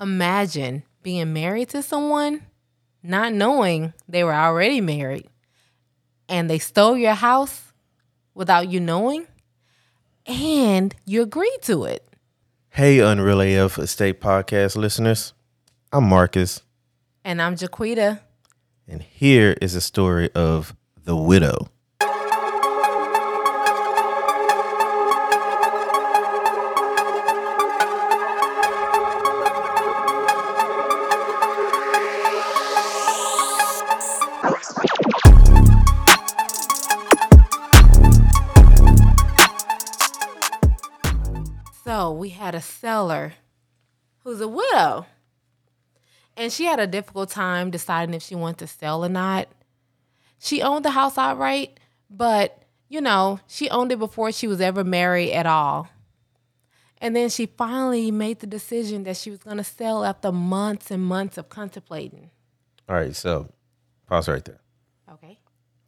imagine being married to someone, not knowing they were already married, and they stole your house without you knowing, and you agreed to it. Hey, Unreal AF Estate Podcast listeners. I'm Marcus, And I'm JaQuita. and here is a story of the widow. A seller who's a widow. And she had a difficult time deciding if she wanted to sell or not. She owned the house outright, but you know, she owned it before she was ever married at all. And then she finally made the decision that she was going to sell after months and months of contemplating. All right, so pause right there. Okay.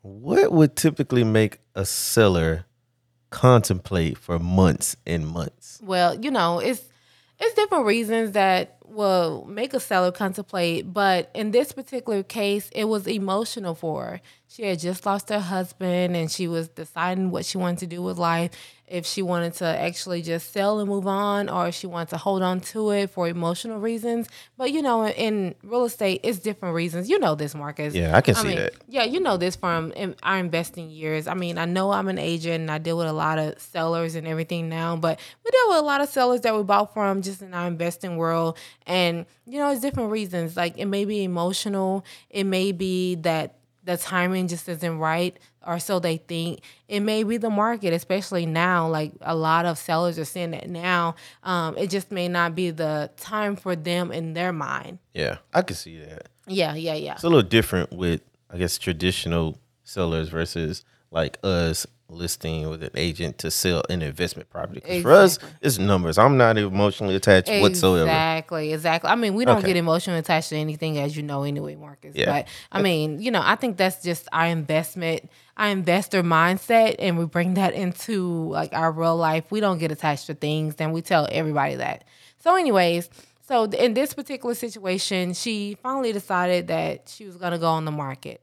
What would typically make a seller contemplate for months and months? Well, you know, it's it's different reasons that will make a seller contemplate, but in this particular case, it was emotional for her. She had just lost her husband and she was deciding what she wanted to do with life, if she wanted to actually just sell and move on or if she wanted to hold on to it for emotional reasons. But you know, in real estate, it's different reasons. You know this, Marcus. Yeah, I can see that. Yeah, you know this from in our investing years. I mean, I know I'm an agent and I deal with a lot of sellers and everything now, but we deal with a lot of sellers that we bought from just in our investing world. And, you know, it's different reasons. Like it may be emotional, it may be that the timing just isn't right or so they think. It may be the market especially now. Like a lot of sellers are saying that now. Um, it just may not be the time for them in their mind. Yeah, I can see that. yeah yeah yeah. It's a little different with, I guess, traditional sellers versus like us listing with an agent to sell an investment property. 'Cause For us, it's numbers. I'm not emotionally attached whatsoever. Exactly, exactly. I mean, we don't Okay. get emotionally attached to anything, as you know, anyway, Marcus. Yeah. But I mean, you know, I think that's just our investment, our investor mindset, and we bring that into like our real life. We don't get attached to things, and we tell everybody that. So, anyways, so in this particular situation, she finally decided that she was gonna go on the market,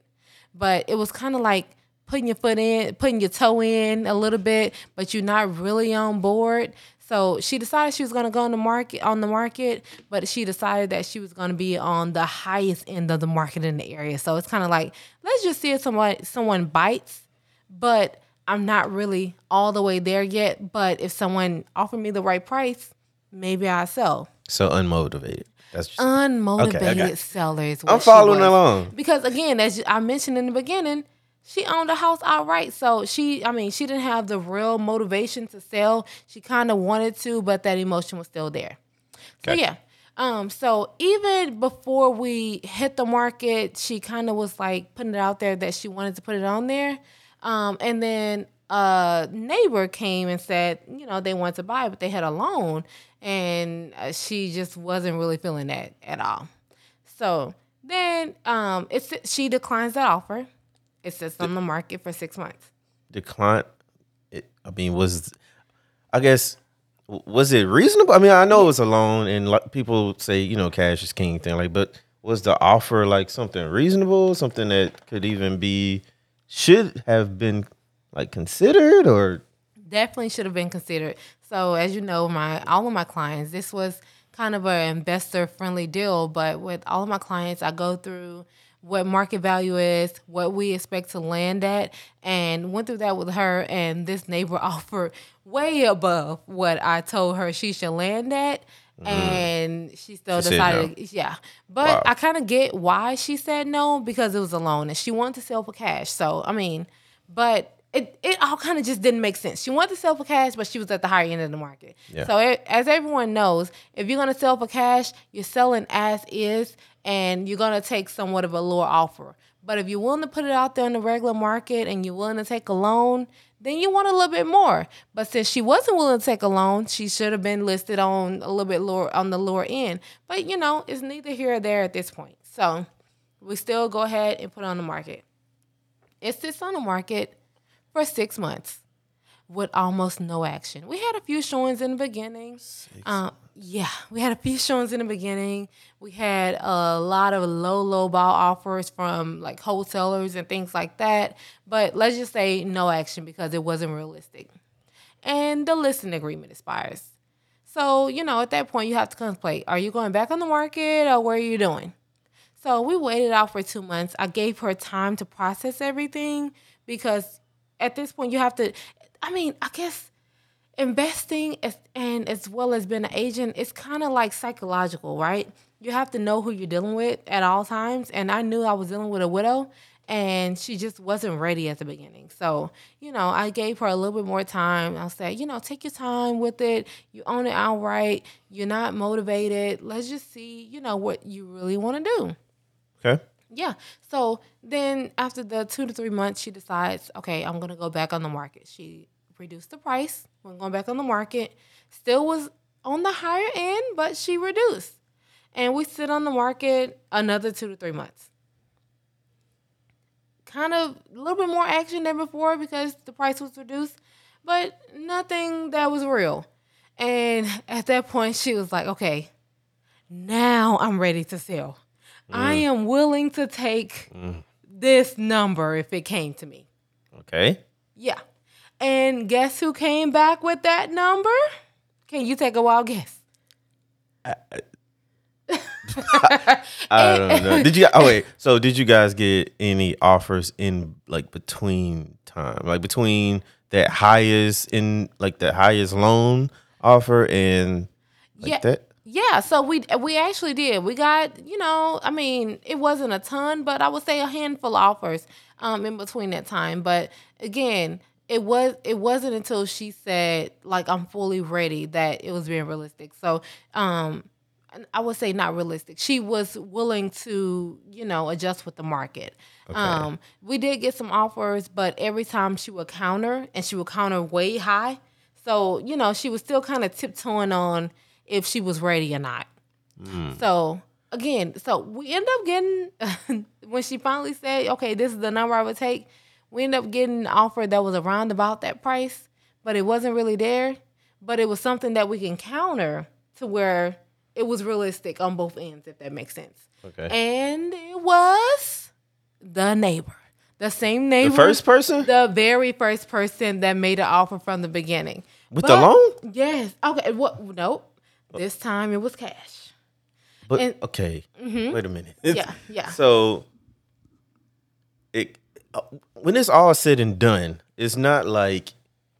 but it was kind of like putting your foot in, putting your toe in a little bit, but you're not really on board. So she decided she was going to go on the market on the market, but she decided that she was going to be on the highest end of the market in the area. So it's kind of like let's just see if someone someone bites, but I'm not really all the way there yet. But if someone offered me the right price, maybe I'll sell. So unmotivated. That's just, Unmotivated Okay, I got- seller is what I'm following along. Because again, as I mentioned in the beginning, she owned the house outright. So she, I mean, she didn't have the real motivation to sell. She kind of wanted to, but that emotion was still there. So yeah. Um, so even before we hit the market, she kind of was like putting it out there that she wanted to put it on there. Um, and then a neighbor came and said, you know, they wanted to buy, but they had a loan, and uh, she just wasn't really feeling that at all. So then um, it's she declines that offer. It sits on the market for six months. decline. It, I mean, was I guess was it reasonable? I mean, I know it was a loan, and like, people say you know cash is king thing. Like, but was the offer like something reasonable? Something that could even be should have been like considered or definitely should have been considered. So as you know, my all of my clients, this was kind of an investor friendly deal, but with all of my clients, I go through what market value is, what we expect to land at, and went through that with her. And this neighbor offered way above what I told her she should land at. Mm-hmm. And she still She decided, yeah. But Wow. I kind of get why she said no because it was a loan and she wanted to sell for cash. So, I mean, but it, it all kind of just didn't make sense. She wanted to sell for cash, but she was at the higher end of the market. Yeah. So, it, as everyone knows, if you're going to sell for cash, you're selling as is and you're going to take somewhat of a lower offer. But if you're willing to put it out there in the regular market and you're willing to take a loan, then you want a little bit more. But since she wasn't willing to take a loan, she should have been listed on a little bit lower on the lower end. But you know, it's neither here or there at this point. So we still go ahead and put it on the market. It sits on the market for six months. with almost no action. We had a few showings in the beginning. Um, yeah, we had a few showings in the beginning. We had a lot of low, low ball offers from like wholesalers and things like that. But let's just say no action because it wasn't realistic. And the listing agreement expires. So, you know, at that point, you have to contemplate are you going back on the market or what are you doing? So we waited out for two months. I gave her time to process everything because at this point, you have to, I mean, I guess investing as, and as well as being an agent, it's kind of like psychological, right? You have to know who you're dealing with at all times. And I knew I was dealing with a widow and she just wasn't ready at the beginning. So, you know, I gave her a little bit more time. I said, you know, take your time with it. You own it outright. You're not motivated. Let's just see, you know, what you really want to do. Okay. Yeah. So then after the two to three months, she decides, okay, I'm gonna go back on the market. She reduced the price when going back on the market. Still was on the higher end, but she reduced. And we sit on the market another two to three months. Kind of a little bit more action than before because the price was reduced, but nothing that was real. And at that point, she was like, okay, now I'm ready to sell. I mm. am willing to take mm. this number if it came to me. Okay. Yeah. And guess who came back with that number? Can you take a wild guess? I don't know. Did you? Oh wait. So did you guys get any offers in like between time, like between that highest in like the highest loan offer and like yeah. that? Yeah, so we we actually did. We got, you know, I mean, it wasn't a ton, but I would say a handful of offers um in between that time. But again, it was it wasn't until she said like I'm fully ready that it was being realistic. So um I would say not realistic. She was willing to, you know, adjust with the market. Um, we did get some offers, but every time she would counter, and she would counter way high. So you know, she was still kind of tiptoeing on if she was ready or not. Hmm. So again, so we end up getting when she finally said, "Okay, this is the number I would take." We end up getting an offer that was around about that price, but it wasn't really there. But it was something that we can counter to where it was realistic on both ends, if that makes sense. Okay. And it was the neighbor, the same neighbor, the first person the very first person that made an offer from the beginning. with But- the loan. Yes. Okay. What? Nope. This time it was cash. But and- okay, wait a minute. Yeah, yeah. So it uh, when it's all said and done, it's not like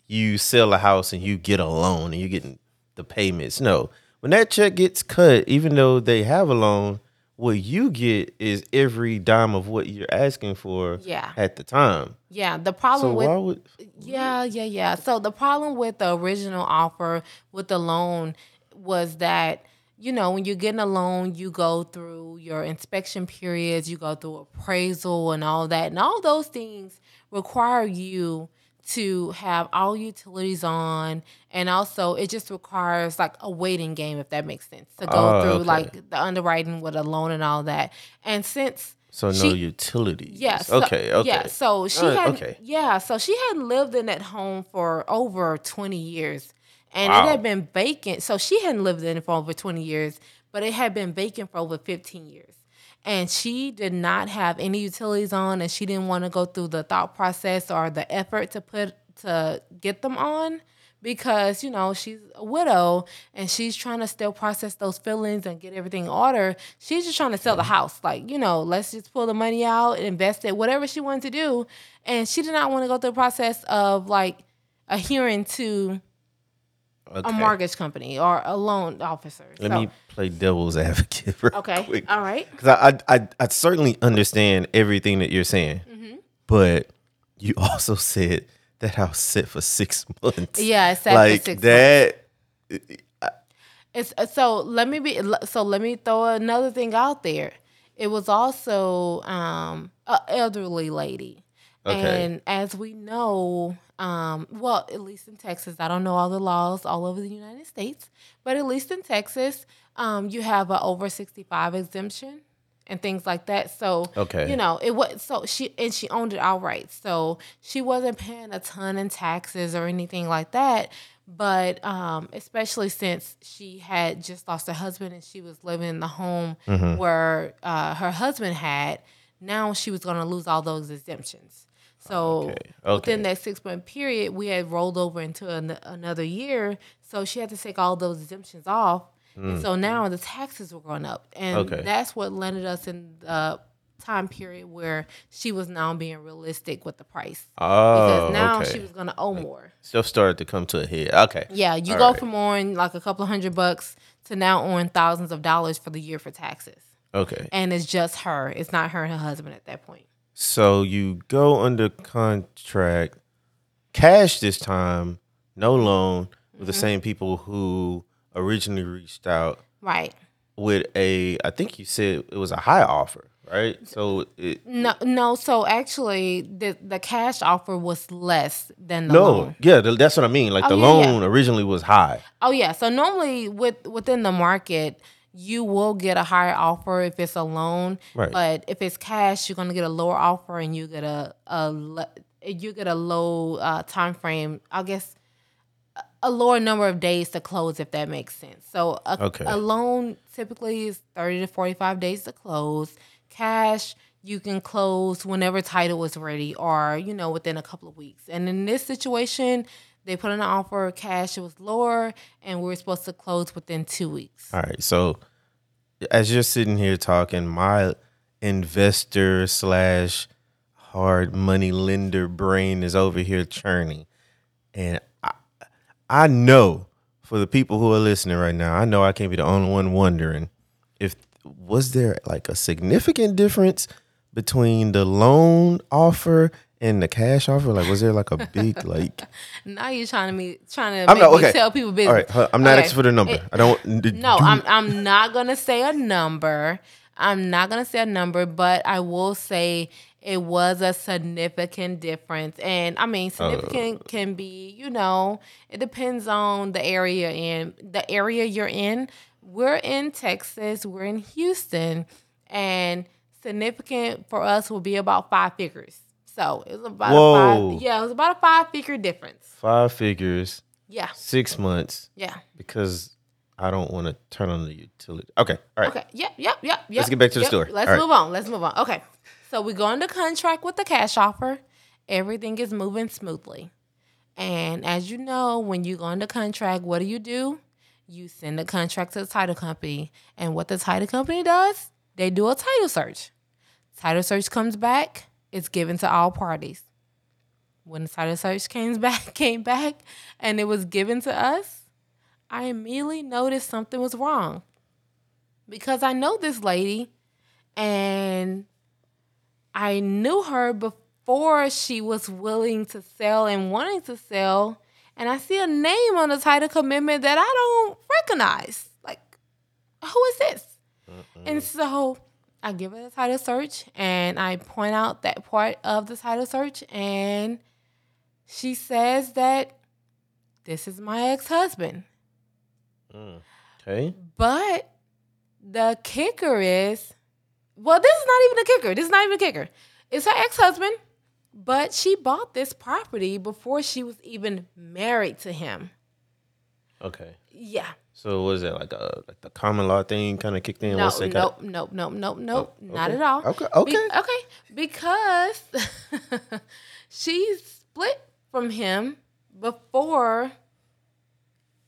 you sell a house and you get a loan and you're getting the payments. No, when that check gets cut, even though they have a loan, what you get is every dime of what you're asking for. Yeah. at the time. Yeah. The So problem with why would Yeah, yeah, yeah. So the problem with the original offer with the loan was that, you know, when you're getting a loan, you go through your inspection periods, you go through appraisal and all that. And all those things require you to have all utilities on and also it just requires like a waiting game if that makes sense to go Oh, through okay. like the underwriting with a loan and all that and since so no she- utilities? Yes. so- okay. Okay. Yeah. So she Alright, had. okay. Yeah. So she hadn't lived in that home for over twenty years, and Wow. it had been vacant. So she hadn't lived in it for over twenty years, but it had been vacant for over fifteen years. And she did not have any utilities on, and she didn't want to go through the thought process or the effort to put to get them on because you know she's a widow and she's trying to still process those feelings and get everything in order. She's just trying to sell the mm-hmm. house, like you know, let's just pull the money out and invest it, whatever she wanted to do. And she did not want to go through the process of like adhering to a mortgage company or a loan officer. Let So- me play devil's advocate. Real okay, quick. all right. because I, I I certainly understand everything that you're saying, Mm-hmm. but you also said that house sit for six months. Yeah, it's sat for like six that. It's uh, so let me be so let me throw another thing out there. It was also um an elderly lady. Okay. And as we know, um, well, at least in Texas, I don't know all the laws all over the United States, but at least in Texas, um, you have an over 65 exemption. and things like that. So Okay. you know, it was so she and she owned it outright. So she wasn't paying a ton in taxes or anything like that. But um, especially since she had just lost her husband and she was living in the home Mm-hmm. where uh, her husband had, now she was going to lose all those exemptions. So Okay, okay. within that six month period, we had rolled over into an, another year. So she had to take all those exemptions off. And so now the taxes were going up. And Mm. Okay. that's what landed us in the time period where she was now being realistic with the price. Because Oh, now okay. she was going to owe more. Stuff started to come to a head. Okay. Yeah, you All go right. from owing like a couple of hundred bucks to now owing thousands of dollars for the year for taxes. Okay. And it's just her. It's not her and her husband at that point. So you go under contract, cash this time, no loan with the Mm-hmm. same people who originally reached out Right. with a. I think you said it was a high offer, right? So it No, no. So actually, the the cash offer was less than the loan. no, loan. yeah, th- that's what I mean. Like Oh, the yeah, yeah. loan originally was high. Oh yeah. So normally with within the market, you will get a higher offer if it's a loan. Right. But if it's cash, you're gonna get a lower offer, and you get a a you get a low uh, time frame. I guess a- lower number of days to close, if that makes sense. So a, Okay. a loan typically is thirty to forty five days to close. Cash. You can close whenever title is ready, or you know within a couple of weeks. And in this situation, they put in an offer, of cash it was lower, and we were supposed to close within two weeks. All right. So as you're sitting here talking, my investor slash hard money lender brain is over here churning. And I, I know for the people who are listening right now, I know I can't be the only one wondering if was there like a significant difference between the loan offer and the cash offer? Like was there like a big like Now you're trying to me trying to I'm make not me okay. tell people business. All right, I'm not Okay. asking for the number. It- I don't No, I'm I'm not gonna say a number. I'm not gonna say a number, but I will say it was a significant difference. And I mean, uh, significant can be, you know, it depends on the area in the area you're in. We're in Texas, we're in Houston, and significant for us will be about five figures. So it was about a Whoa. five, yeah, it was about a five figure difference. five figures, Yeah, six months. yeah. because I don't want to turn on the utility. Okay, all right. Okay. Yep. Yep. Yep. Yep. Let's get back to the yep. story. Let's All right. move on. Let's move on. Okay. So we go into contract with the cash offer. Everything is moving smoothly. And as you know, when you go into contract, what do you do? You send the contract to the title company. And what the title company does, they do a title search. Title search comes back, it's given to all parties. When the title search came back, came back, and it was given to us, I immediately noticed something was wrong because I know this lady and I knew her before she was willing to sell and wanting to sell. And I see a name on the title commitment that I don't recognize. Like, who is this? And so I give it a title search and I point out that part of the title search. And she says that this is my ex husband. Mm, okay. But the kicker is, well, this is not even a kicker. This is not even a kicker. It's her ex husband, but she bought this property before she was even married to him. Okay. Yeah. So was it like a like the common law thing kind of kicked in? No, once they got- nope, nope, nope, nope, nope. Oh, not okay. at all. Okay, Be- okay. okay. Because she split from him before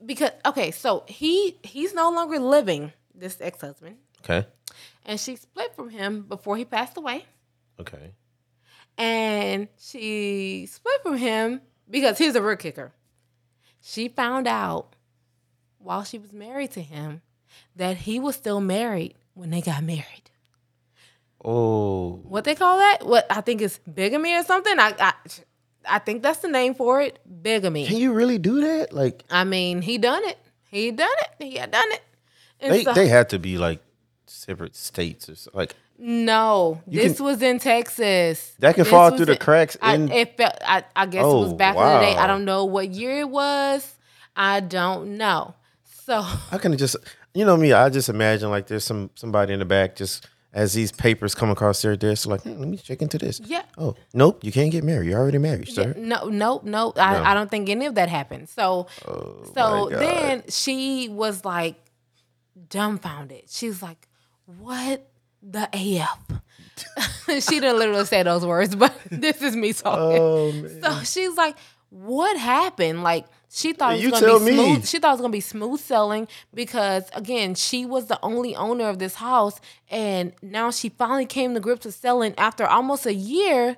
because okay, so he he's no longer living, this ex-husband. Okay. And she split from him before he passed away. Okay. And she split from him because he's a real kicker. She found out while she was married to him that he was still married when they got married. Oh. What they call that? What I think is bigamy or something. I I, I think that's the name for it. Bigamy. Can you really do that? Like I mean, he done it. He done it. He had done it. And they so- they had to be like separate states or so, like No, this can- was in Texas. That can This fall through the in- cracks I, it felt, I, I guess it was Oh, back in the day. I don't know what year it was. I don't know. So I can just you know me, I just imagine like there's some somebody in the back just as these papers come across their desk, like, hmm, let me check into this. Yeah. Oh, nope, you can't get married. You're already married, sir. No, nope, no. I, I don't think any of that happened. So, so Oh God. then she was like dumbfounded. She's like, "What the af?" she didn't literally say those words, but this is me talking. Oh man. So she's like, "What happened?" Like she thought it was gonna be me. smooth. She thought it was gonna be smooth selling because again, she was the only owner of this house, and now she finally came to grips with selling after almost a year.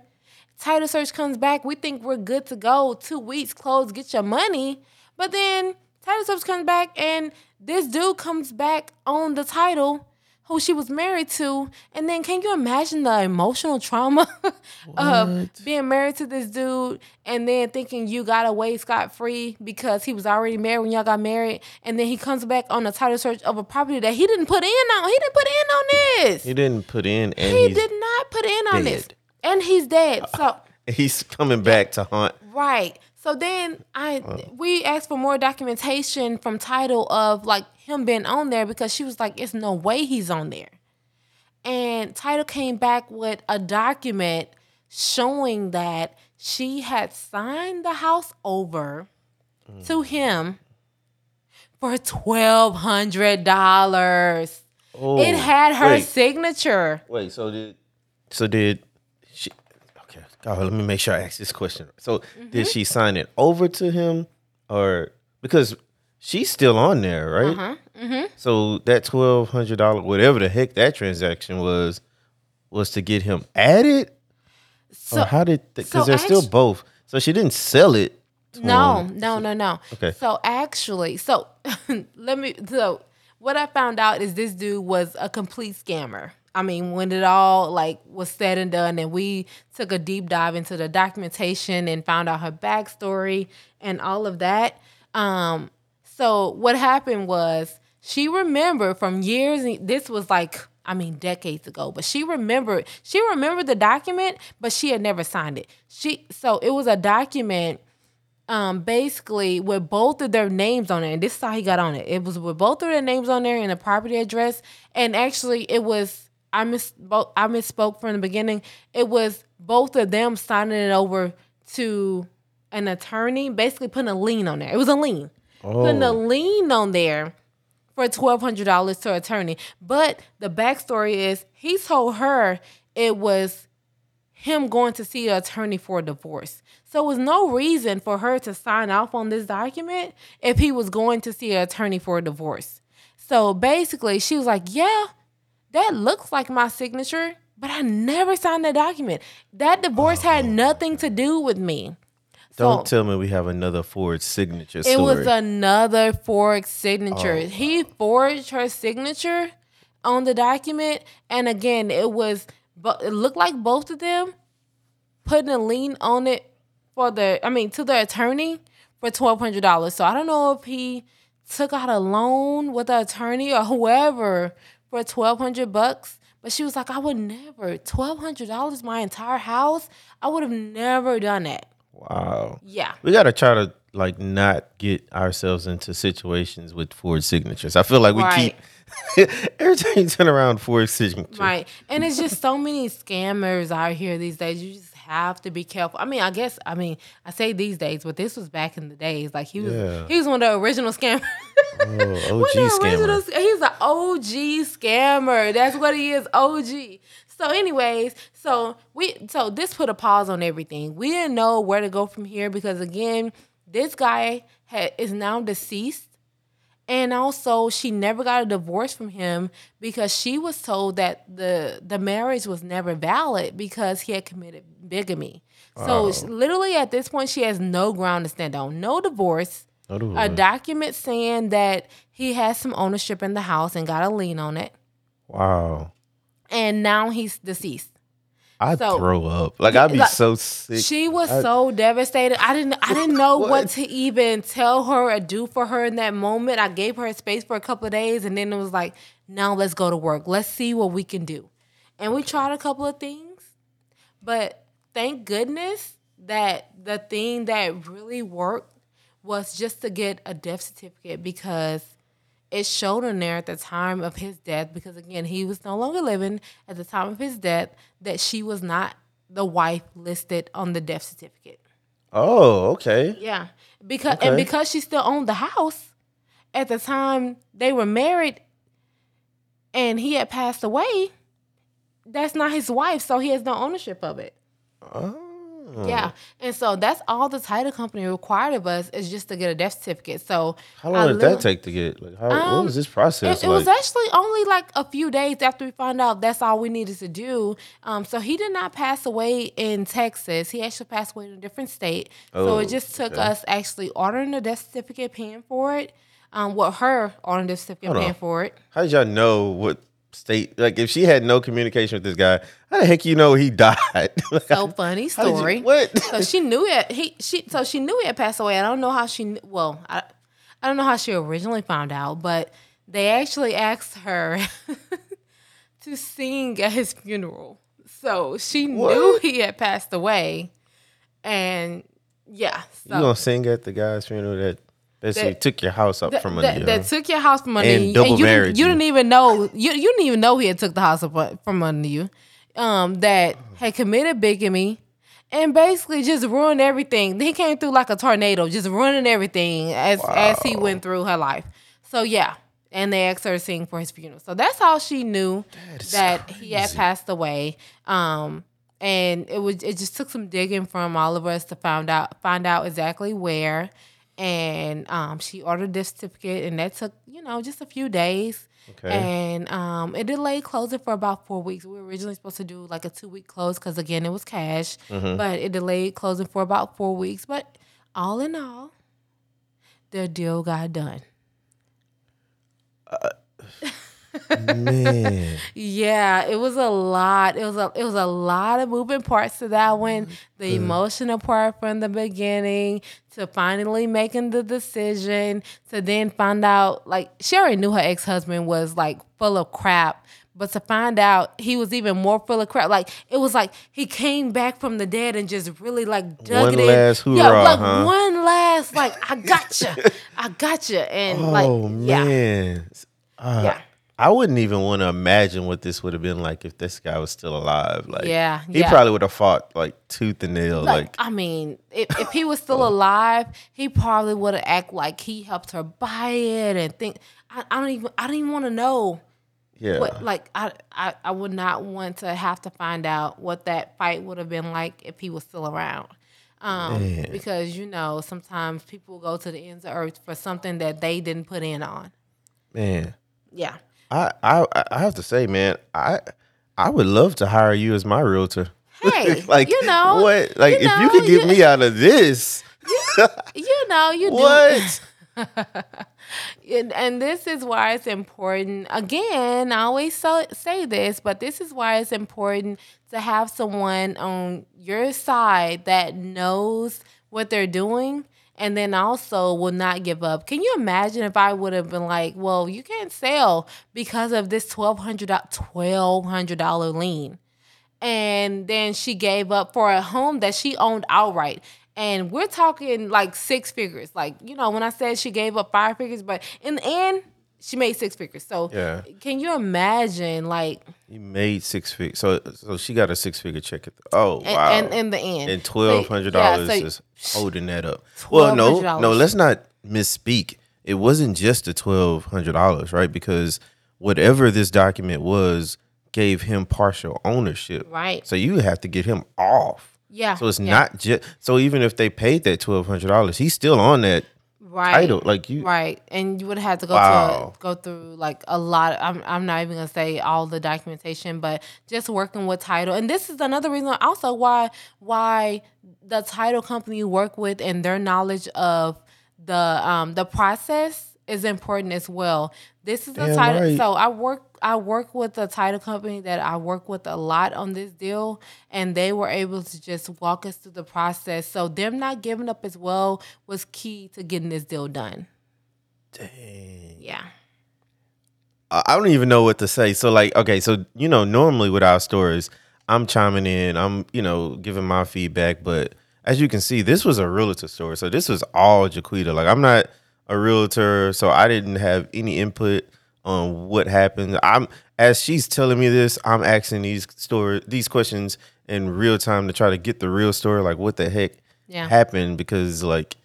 Title search comes back. We think we're good to go. Two weeks, close, get your money. But then title search comes back, and this dude comes back on the title who she was married to. And then can you imagine the emotional trauma of being married to this dude and then thinking you got away scot free because he was already married when y'all got married, and then he comes back on the title search of a property that he didn't put in on. He didn't put in on this. He didn't put in, and He did not put in on this. And he's dead. Uh, so he's coming back to haunt. right. So then I uh. we asked for more documentation from title of like him being on there because she was like, it's no way he's on there. And title came back with a document showing that she had signed the house over mm. to him for twelve hundred dollars. Oh, It had her wait, signature. Wait, so did so did God, let me make sure I ask this question. So Mm-hmm. did she sign it over to him, or because she's still on there, right? Uh-huh, mm-hmm. So that twelve hundred dollar, whatever the heck that transaction was, was to get him added, So or how did? Because so they're still both. So she didn't sell it. to No, him. no, no, no. Okay. So actually, so let me. So what I found out is this dude was a complete scammer. I mean, when it all like was said and done, and we took a deep dive into the documentation and found out her backstory and all of that. Um, so what happened was she remembered from years. This was like I mean decades ago, but she remembered. She remembered the document, but she had never signed it. She so it was a document um basically with both of their names on it and this is how he got on it it was with both of their names on there and the property address and actually it was i misspoke i misspoke from the beginning it was both of them signing it over to an attorney basically putting a lien on there it was a lien putting a Oh. lien on there for twelve hundred dollars to an attorney but the backstory is he told her it was him going to see an attorney for a divorce. So it was no reason for her to sign off on this document if he was going to see an attorney for a divorce. So basically, she was like, Yeah, that looks like my signature, but I never signed the document. That divorce had uh-huh. nothing to do with me. Don't So- tell me we have another forged signature it story. was another forged signature. Oh, He forged her signature on the document, and again, it was. It looked like both of them putting a lien on it for the. I mean, to the attorney for twelve hundred dollars. So I don't know if he took out a loan with the attorney or whoever for twelve hundred bucks. But she was like, I would never twelve hundred dollars my entire house. I would have never done that. wow. Yeah. We gotta try to like not get ourselves into situations with Ford signatures. I feel like we Right. keep every time you turn around Ford signature. Right. And it's just so many scammers out here these days. You just have to be careful. I mean, I guess I mean, I say these days, but this was back in the days. Like he was Yeah. he was one of the original scammers. Oh, OG original scammer. He's an OG scammer. That's what he is, OG. So, anyways, so we so this put a pause on everything. We didn't know where to go from here because again, this guy had, is now deceased. And also, she never got a divorce from him because she was told that the the marriage was never valid because he had committed bigamy. So, she- literally, at this point, she has no ground to stand on. No divorce, No a document saying that he has some ownership in the house and got a lien on it, Wow. and now he's deceased. I'd So- throw up. Like I'd be like, so sick. She was I- so devastated. I didn't I didn't know what? What? to even tell her or do for her in that moment. I gave her space for a couple of days and then it was like, now let's go to work. Let's see what we can do. And we tried a couple of things, but thank goodness that the thing that really worked was just to get a death certificate because it showed in there at the time of his death, because again, he was no longer living at the time of his death, that she was not the wife listed on the death certificate. Oh, okay. Yeah, because and because she still owned the house at the time they were married, and he had passed away. That's not his wife, so he has no ownership of it. Oh. Yeah, and so that's all the title company required of us is just to get a death certificate. So How I long did that take to get? Like, how, Um, what was this process It, it like? was actually only like a few days after we found out that's all we needed to do. Um, so he did not pass away in Texas. He actually passed away in a different state. so Oh, it just took okay. us actually ordering the death certificate, paying for it. Um, what her ordering the certificate, Hold on. paying for it. How did y'all know what state? Like, if she had no communication with this guy, how the heck you know he died? Like, So funny did you- story. what? so she knew it. He she so she knew he had passed away. I don't know how she well I I don't know how she originally found out, but they actually asked her to sing at his funeral. So she knew he had passed away, and yeah, so you gonna sing at the guy's funeral that basically That- took your house up that, from under that, you? that took your house from under And you, double and you, married you you. didn't even know you you didn't even know he had took the house up from under you. Um, that had committed bigamy, and basically just ruined everything. He came through like a tornado, just ruining everything as as he went through her life. So yeah, and they asked her to sing for his funeral. So that's how she knew that, he had passed away. Um, and it was it just took some digging from all of us to find out find out exactly where. And um, she ordered this certificate, and that took you know just a few days. Okay. And um, it delayed closing for about four weeks. We were originally supposed to do like a two week close because again it was cash, Mm-hmm. but it delayed closing for about four weeks. But all in all, the deal got done. Man, Yeah, it was a lot. It was a it was a lot of moving parts to that one. The emotional part from the beginning to finally making the decision to then find out like she already knew her ex husband was like full of crap. But to find out he was even more full of crap, like it was like he came back from the dead and just really like dug One it in. last yeah, like huh? one last like I gotcha, I gotcha, and like oh yeah, man, Uh, yeah. I wouldn't even want to imagine what this would have been like if this guy was still alive. Like, Yeah, he yeah. probably would have fought like tooth and nail. like, Like, I mean, if, if he was still alive, he probably would have act like he helped her buy it and think. I, I don't even. I don't even want to know yeah, what. Like, I, I, I would not want to have to find out what that fight would have been like if he was still around. Um, Man. because you know sometimes people go to the ends of earth for something that they didn't put in on. man. Yeah. I, I I have to say, man, I I would love to hire you as my realtor. Hey, like you know, what? Like you if you could get you- me out of this, You know, you do. what? and, and this is why it's important. Again, I always so, say this, but this is why it's important to have someone on your side that knows what they're doing and then also will not give up. Can you imagine if I would have been like, well, you can't sell because of this $1,200, $1,200 lien? and then she gave up for a home that she owned outright. And we're talking like six figures. Like, you know, when I said she gave up five figures, but in the end, she made six figures. So Yeah. can you imagine like You made six figures, so so she got a six figure check. At the, oh and, wow, and in the end. and twelve hundred Yeah, dollars so- is holding that up. Well, no, no, let's not misspeak. It wasn't just the twelve hundred dollars, right? Because whatever this document was gave him partial ownership, Right. So you have to get him off. Yeah. So it's yeah, not just so even if they paid that twelve hundred dollars, he's still on that right. title. Like you, Right, and you would have had to go Wow. to go through like a lot. I'm I'm not even gonna say all the documentation, but just working with title. And this is another reason also why why the title company you work with and their knowledge of the um the process is important as well. This is a Damn title. right. So I work I work with a title company that I work with a lot on this deal, and they were able to just walk us through the process. So them not giving up as well was key to getting this deal done. Dang. Yeah. I I don't even know what to say. So like, okay, so you know, normally with our stories, I'm chiming in, I'm you know giving my feedback, but as you can see, this was a realtor story, so this was all JaQuita. Like, I'm not a realtor, so I didn't have any input on what happened. I'm as she's telling me this, I'm asking these story these questions in real time to try to get the real story, like what the heck Yeah. happened, because like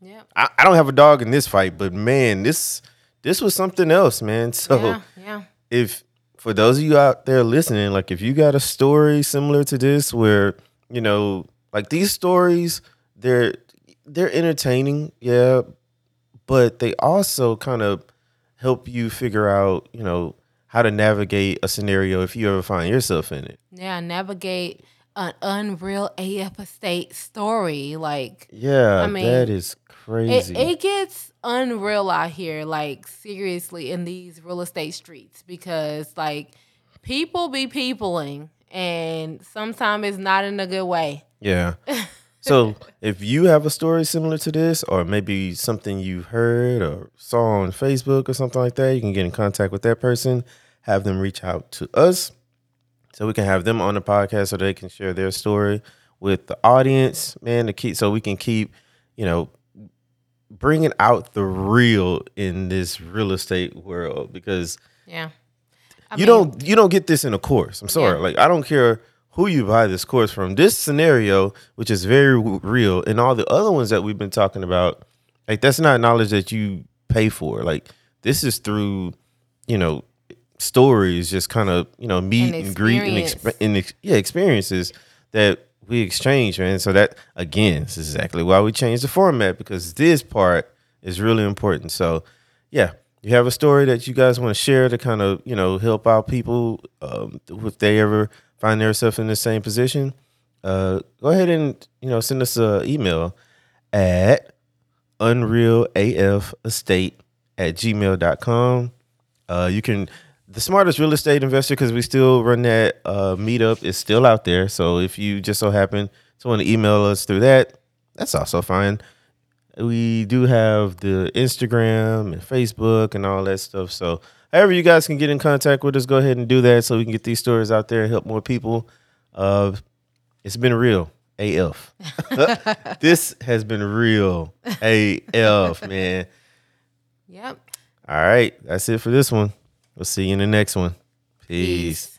Yep. I, I don't have a dog in this fight, but man, this this was something else, man. So Yeah. Yeah. if for those of you out there listening, like if you got a story similar to this where, you know, like these stories, they're they're entertaining, yeah, but they also kind of help you figure out, you know, how to navigate a scenario if you ever find yourself in it. Yeah. Navigate an unreal AF estate story. Like Yeah, I mean, that is it, crazy. it gets unreal out here, like seriously in these real estate streets because like people be peopling and sometimes it's not in a good way. Yeah. So if you have a story similar to this, or maybe something you heard or saw on Facebook or something like that, you can get in contact with that person, have them reach out to us so we can have them on the podcast so they can share their story with the audience, man, to keep so we can keep, you know, bringing out the real in this real estate world because Yeah. I you mean, don't you don't get this in a course. I'm sorry. Yeah. Like I don't care who you buy this course from. This scenario, which is very w- real, and all the other ones that we've been talking about, like that's not knowledge that you pay for. Like this is through, you know, stories, just kind of you know meet And and, greet and, exp- and ex- yeah experiences that we exchange, man. So that again, this is exactly why we changed the format because this part is really important. So yeah, you have a story that you guys want to share to kind of you know help out people um, if they ever find themselves in the same position. Uh, go ahead and you know send us an email at unrealafestate at gmail.com. Uh, you can the smartest real estate investor because we still run that uh, meetup is still out there. So if you just so happen to want to email us through that, that's also fine. We do have the Instagram and Facebook and all that stuff. So however you guys can get in contact with us, go ahead and do that so we can get these stories out there and help more people. Uh, it's been real. AF. this has been real. AF, man. Yep. All right. That's it for this one. We'll see you in the next one. Peace. Peace.